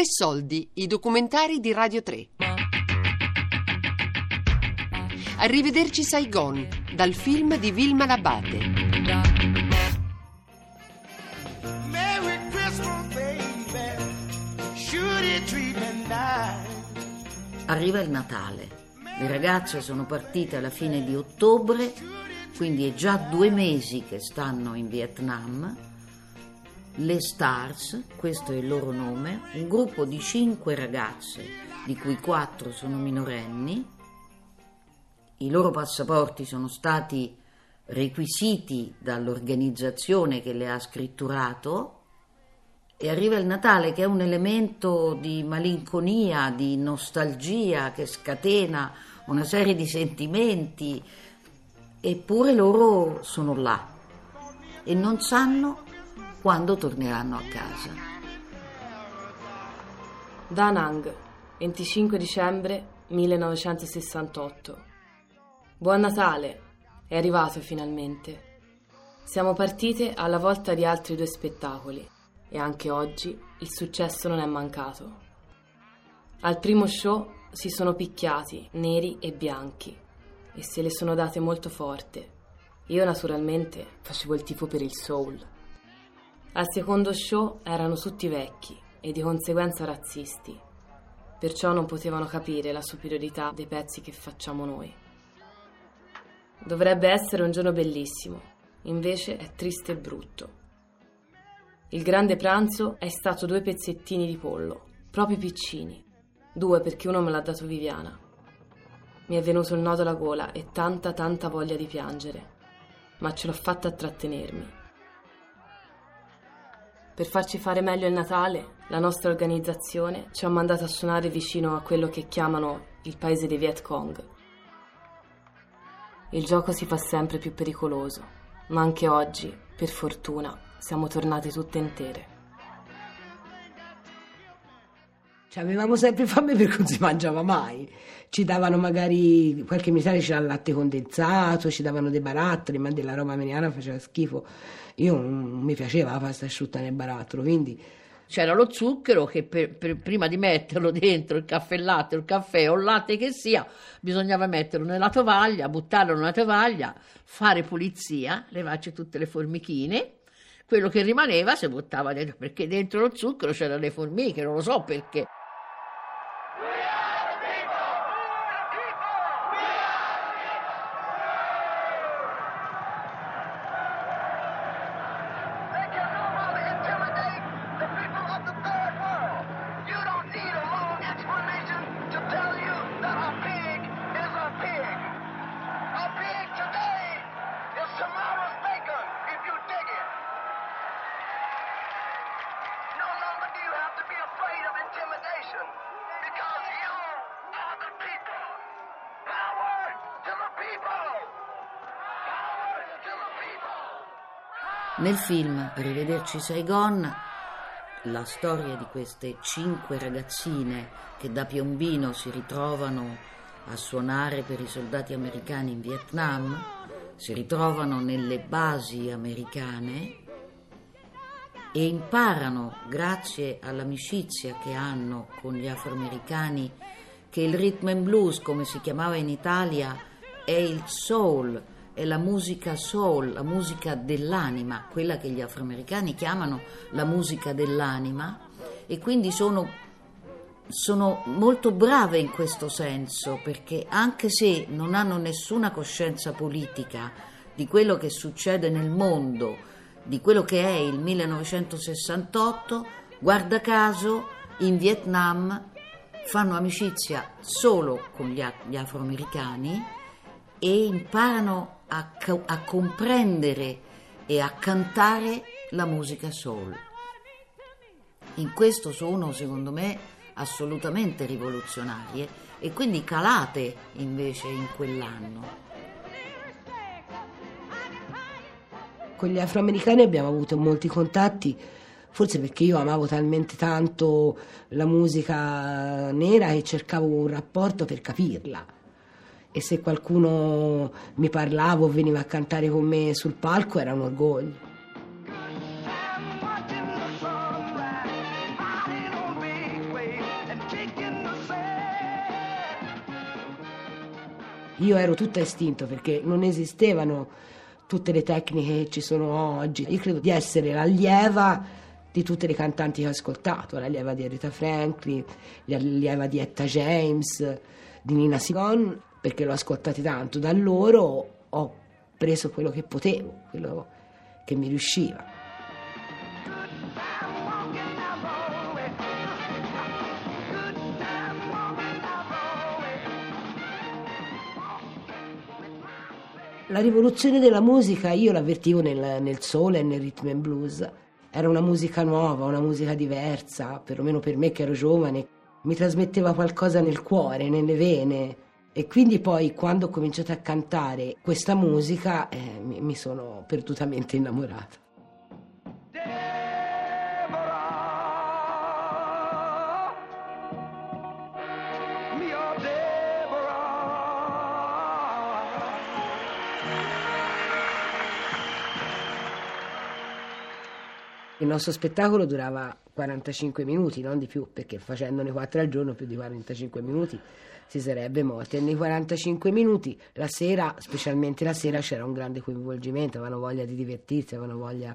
Tre soldi, i documentari di Radio 3. Arrivederci Saigon, dal film di Vilma Labate. Merry Christmas, baby. Should it treat me nice? Arriva il Natale. Le ragazze sono partite alla fine di ottobre, quindi è già due mesi che stanno in Vietnam. Le Stars, questo è il loro nome, un gruppo di cinque ragazze, di cui quattro sono minorenni. I loro passaporti sono stati requisiti dall'organizzazione che le ha scritturato e arriva il Natale che è un elemento di malinconia, di nostalgia che scatena una serie di sentimenti, eppure loro sono là e non sanno quando torneranno a casa. Da Nang, 25 dicembre 1968. Buon Natale, è arrivato finalmente. Siamo partite alla volta di altri due spettacoli e anche oggi il successo non è mancato. Al primo show si sono picchiati neri e bianchi e se le sono date molto forte. Io naturalmente facevo il tifo per il soul. Al secondo show erano tutti vecchi e di conseguenza razzisti, perciò non potevano capire la superiorità dei pezzi che facciamo noi. Dovrebbe essere un giorno bellissimo, invece è triste e brutto. Il grande pranzo è stato due pezzettini di pollo, proprio piccini, due perché uno me l'ha dato Viviana. Mi è venuto il nodo alla gola e tanta tanta voglia di piangere, ma ce l'ho fatta a trattenermi. Per farci fare meglio il Natale, la nostra organizzazione ci ha mandato a suonare vicino a quello che chiamano il paese dei Viet Cong. Il gioco si fa sempre più pericoloso, ma anche oggi, per fortuna, siamo tornate tutte intere. Cioè, avevamo sempre fame perché non si mangiava mai. Ci davano magari, qualche militare dava il latte condensato, ci davano dei barattoli, ma della roba americana faceva schifo. Io non mi piaceva la pasta asciutta nel barattolo, quindi C'era lo zucchero che per- per- prima di metterlo dentro il caffè latte, il caffè o il latte che sia, bisognava metterlo nella tovaglia, buttarlo nella tovaglia, fare pulizia, levarci tutte le formichine. Quello che rimaneva si buttava dentro, perché dentro lo zucchero c'erano le formiche, non lo so perché. Nel film Arrivederci Saigon, la storia di queste cinque ragazzine che da piombino si ritrovano a suonare per i soldati americani in Vietnam, si ritrovano nelle basi americane e imparano, grazie all'amicizia che hanno con gli afroamericani, che il rhythm and blues, come si chiamava in Italia, è il soul, è la musica soul, la musica dell'anima, quella che gli afroamericani chiamano la musica dell'anima, e quindi sono, sono molto brave in questo senso, perché anche se non hanno nessuna coscienza politica di quello che succede nel mondo, di quello che è il 1968, guarda caso in Vietnam fanno amicizia solo con gli, afroamericani e imparano a, ca- a comprendere e a cantare la musica soul. In questo sono, secondo me, assolutamente rivoluzionarie e quindi calate invece in quell'anno. con gli afroamericani abbiamo avuto molti contatti, forse perché io amavo talmente tanto la musica nera che cercavo un rapporto per capirla e se qualcuno mi parlava o veniva a cantare con me sul palco era un orgoglio. Io ero tutta istinto perché non esistevano tutte le tecniche che ci sono oggi. Io credo di essere l'allieva di tutte le cantanti che ho ascoltato, l'allieva di Aretha Franklin, l'allieva di Etta James, di Nina Sigon, perché l'ho ascoltati tanto. Da loro ho preso quello che potevo, quello che mi riusciva. La rivoluzione della musica io l'avvertivo nel, nel soul e nel rhythm and blues. Era una musica nuova, una musica diversa, perlomeno per me che ero giovane. Mi trasmetteva qualcosa nel cuore, nelle vene. E quindi poi quando ho cominciato a cantare questa musica eh, mi, sono perdutamente innamorata. Il nostro spettacolo durava 45 minuti, non di più, perché facendone 4 al giorno più di 45 minuti si sarebbe morti. E nei 45 minuti la sera, specialmente la sera, c'era un grande coinvolgimento, avevano voglia di divertirsi, avevano voglia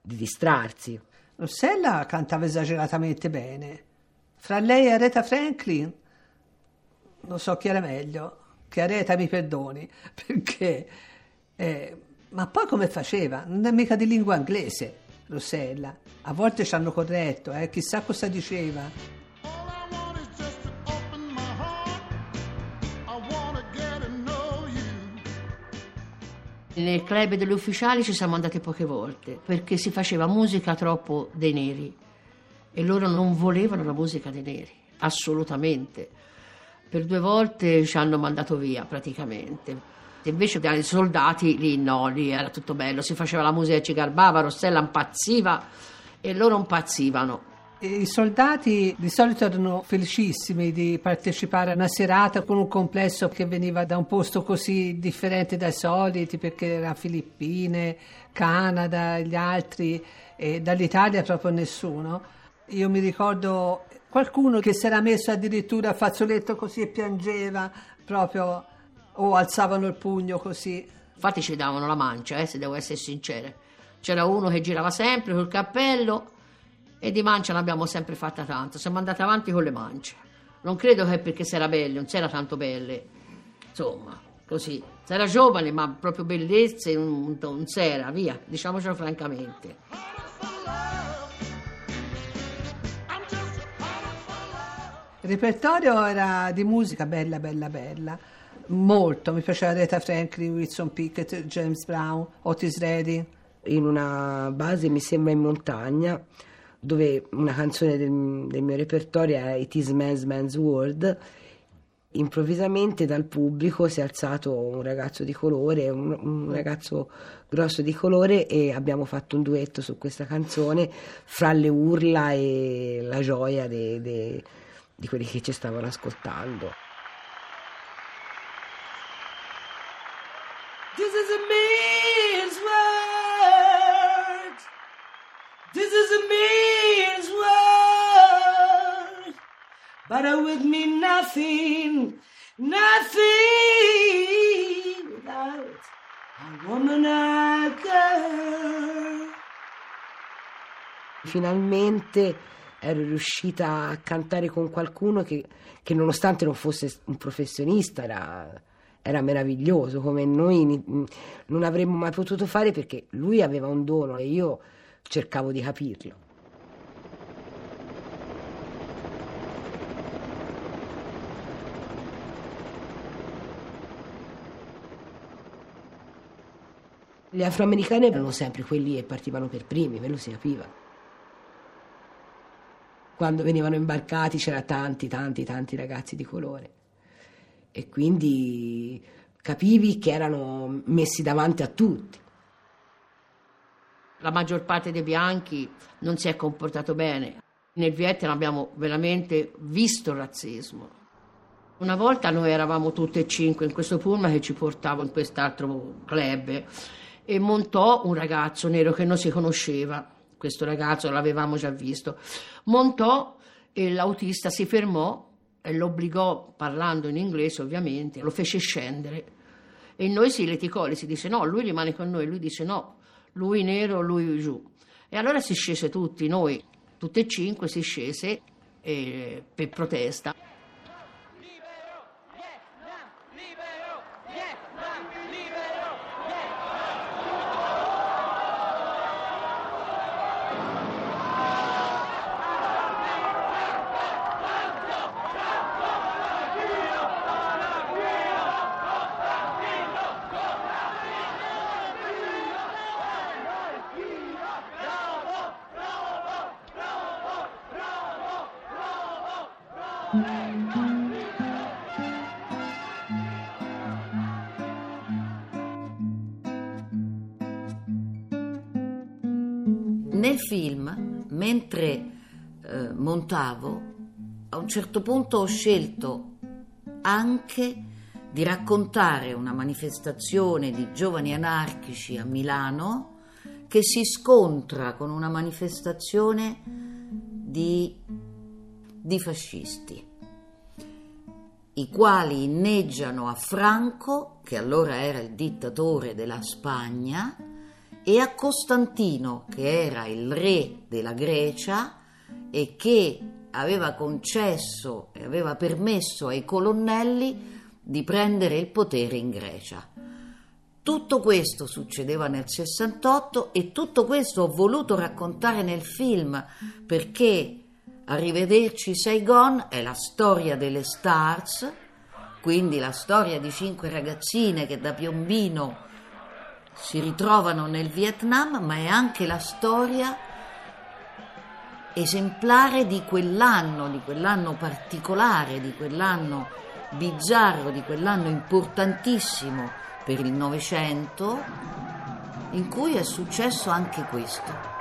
di distrarsi. Rossella cantava esageratamente bene. Fra lei e Aretha Franklin, non so chi era meglio, che Aretha mi perdoni, perché... eh, ma poi come faceva? Non è mica di lingua inglese, Rossella. A volte ci hanno corretto, eh, chissà cosa diceva. All I want is just to open my heart. I wanna get to know you. Nel club degli ufficiali ci siamo andate poche volte perché si faceva musica troppo dei neri e loro non volevano la musica dei neri, assolutamente. Per due volte ci hanno mandato via praticamente. Invece dai soldati lì no, lì era tutto bello, si faceva la musica ci garbava, Rossella impazziva e loro impazzivano. I soldati di solito erano felicissimi di partecipare a una serata con un complesso che veniva da un posto così differente dai soliti, perché era Filippine, Canada, gli altri, e dall'Italia proprio nessuno. Io mi ricordo qualcuno che si era messo addirittura a fazzoletto così e piangeva proprio, o alzavano il pugno così. Infatti ci davano la mancia, eh, se devo essere sincera. C'era uno che girava sempre col cappello e di mancia l'abbiamo sempre fatta tanto. Siamo andati avanti con le mance. Non credo che perché si era belle, non si era tanto belle. Insomma, così. Si era giovane, ma proprio bellezze non, non si era, via, diciamocelo francamente. Il repertorio era di musica bella, bella, bella. Molto, mi piaceva Aretha Franklin, Wilson Pickett, James Brown, Otis Redding. In una base, mi sembra in montagna, dove una canzone del, del mio repertorio è It is Man's Man's World. Improvvisamente dal pubblico si è alzato un ragazzo di colore, un, un ragazzo grosso di colore e abbiamo fatto un duetto su questa canzone fra le urla e la gioia de- de- di quelli che ci stavano ascoltando. With me nothing, nothing without a woman or girl. Finalmente ero riuscita a cantare con qualcuno che, che nonostante non fosse un professionista era, era meraviglioso, come noi non avremmo mai potuto fare perché lui aveva un dono e io cercavo di capirlo. Gli afroamericani erano sempre quelli che partivano per primi, me lo si capiva. Quando venivano imbarcati c'era tanti, tanti, tanti ragazzi di colore e quindi capivi che erano messi davanti a tutti. La maggior parte dei bianchi non si è comportato bene. Nel Vietnam abbiamo veramente visto il razzismo. Una volta noi eravamo tutte e cinque in questo pullman che ci portava in quest'altro club e montò un ragazzo nero che non si conosceva. Questo ragazzo l'avevamo già visto. Montò e l'autista si fermò e lo obbligò, parlando in inglese ovviamente, lo fece scendere. E noi si liticò, le si disse no, lui rimane con noi, lui dice no, lui nero, lui giù. E allora si scese tutti, noi, tutte e cinque, si scese eh, per protesta. Nel film, mentre eh, montavo, a un certo punto ho scelto anche di raccontare una manifestazione di giovani anarchici a Milano che si scontra con una manifestazione di, di fascisti, i quali inneggiano a Franco, che allora era il dittatore della Spagna, e a Costantino, che era il re della Grecia e che aveva concesso e aveva permesso ai colonnelli di prendere il potere in Grecia. Tutto questo succedeva nel 68 e tutto questo ho voluto raccontare nel film perché Arrivederci Saigon è la storia delle stars, quindi la storia di cinque ragazzine che da piombino si ritrovano nel Vietnam, ma è anche la storia esemplare di quell'anno, di quell'anno particolare, di quell'anno bizzarro, di quell'anno importantissimo per il Novecento, in cui è successo anche questo.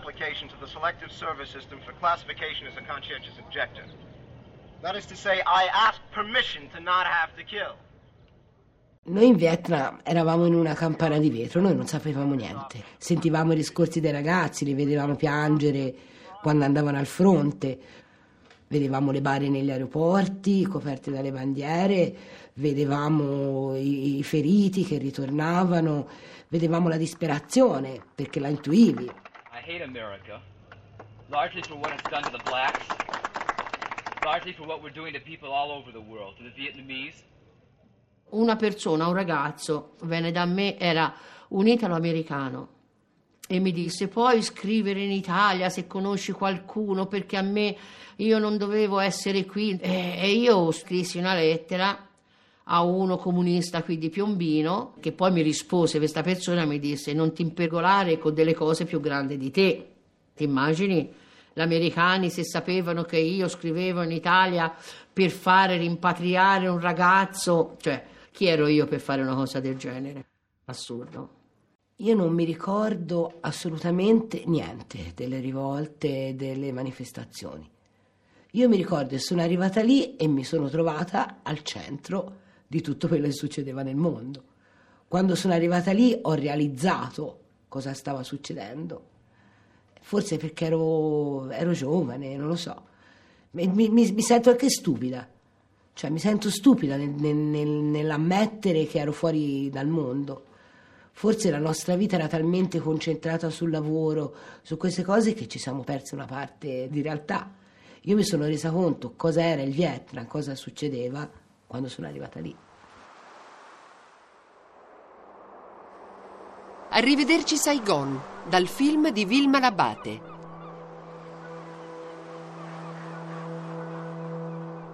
Application to the Selective Service System for classification as a conscientious objector. That is to say, I asked permission to not have to kill. Noi in Vietnam eravamo in una campana di vetro, noi non sapevamo niente. Sentivamo i discorsi dei ragazzi, li vedevamo piangere quando andavano al fronte, vedevamo le bare negli aeroporti coperte dalle bandiere, vedevamo i, i feriti che ritornavano, vedevamo la disperazione perché la intuivi. I hate America, largely for what it's done to the blacks, largely for what we're doing to people all over the world, to the Vietnamese. Una persona, un ragazzo, venne da me, era un italo-americano e mi disse puoi scrivere in Italia se conosci qualcuno perché a me io non dovevo essere qui e, io scrissi una lettera a uno comunista qui di Piombino che poi mi rispose questa persona mi disse non ti impergolare con delle cose più grandi di te. Ti immagini? Gli americani se sapevano che io scrivevo in Italia per fare rimpatriare un ragazzo cioè chi ero io per fare una cosa del genere? Assurdo. Io non mi ricordo assolutamente niente delle rivolte, delle manifestazioni. Io mi ricordo che sono arrivata lì e mi sono trovata al centro di tutto quello che succedeva nel mondo. Quando sono arrivata lì ho realizzato cosa stava succedendo. Forse perché ero, ero giovane, non lo so. Mi, mi- mi sento anche stupida. Cioè mi sento stupida nel- nel- nel- nell'ammettere che ero fuori dal mondo. Forse la nostra vita era talmente concentrata sul lavoro, su queste cose, che ci siamo persi una parte di realtà. Io mi sono resa conto cosa era il Vietnam, cosa succedeva quando sono arrivata lì. Arrivederci Saigon, dal film di Vilma Labate.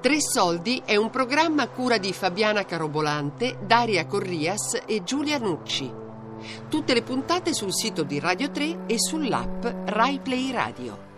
Tre soldi è un programma a cura di Fabiana Carobolante, Daria Corrias e Giulia Nucci. Tutte le puntate sul sito di Radio 3 e sull'app Rai Play Radio.